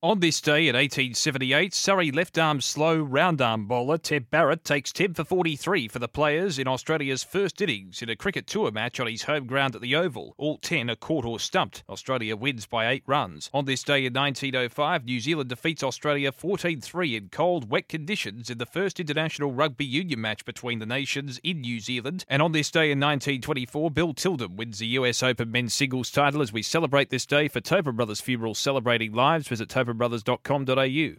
On this day in 1878, Surrey left arm slow round arm bowler Ted Barratt takes 10 for 43 for the players in Australia's first innings in a cricket tour match on his home ground at the Oval. All 10 are caught or stumped. Australia wins by 8 runs. On this day in 1905, New Zealand defeats Australia 14 3 in cold, wet conditions in the first international rugby union match between the nations in New Zealand. And on this day in 1924, Bill Tilden wins the US Open men's singles title as we celebrate this day for Tobin Brothers Funeral Celebrating Lives. Visit Tobin brothers.com.au.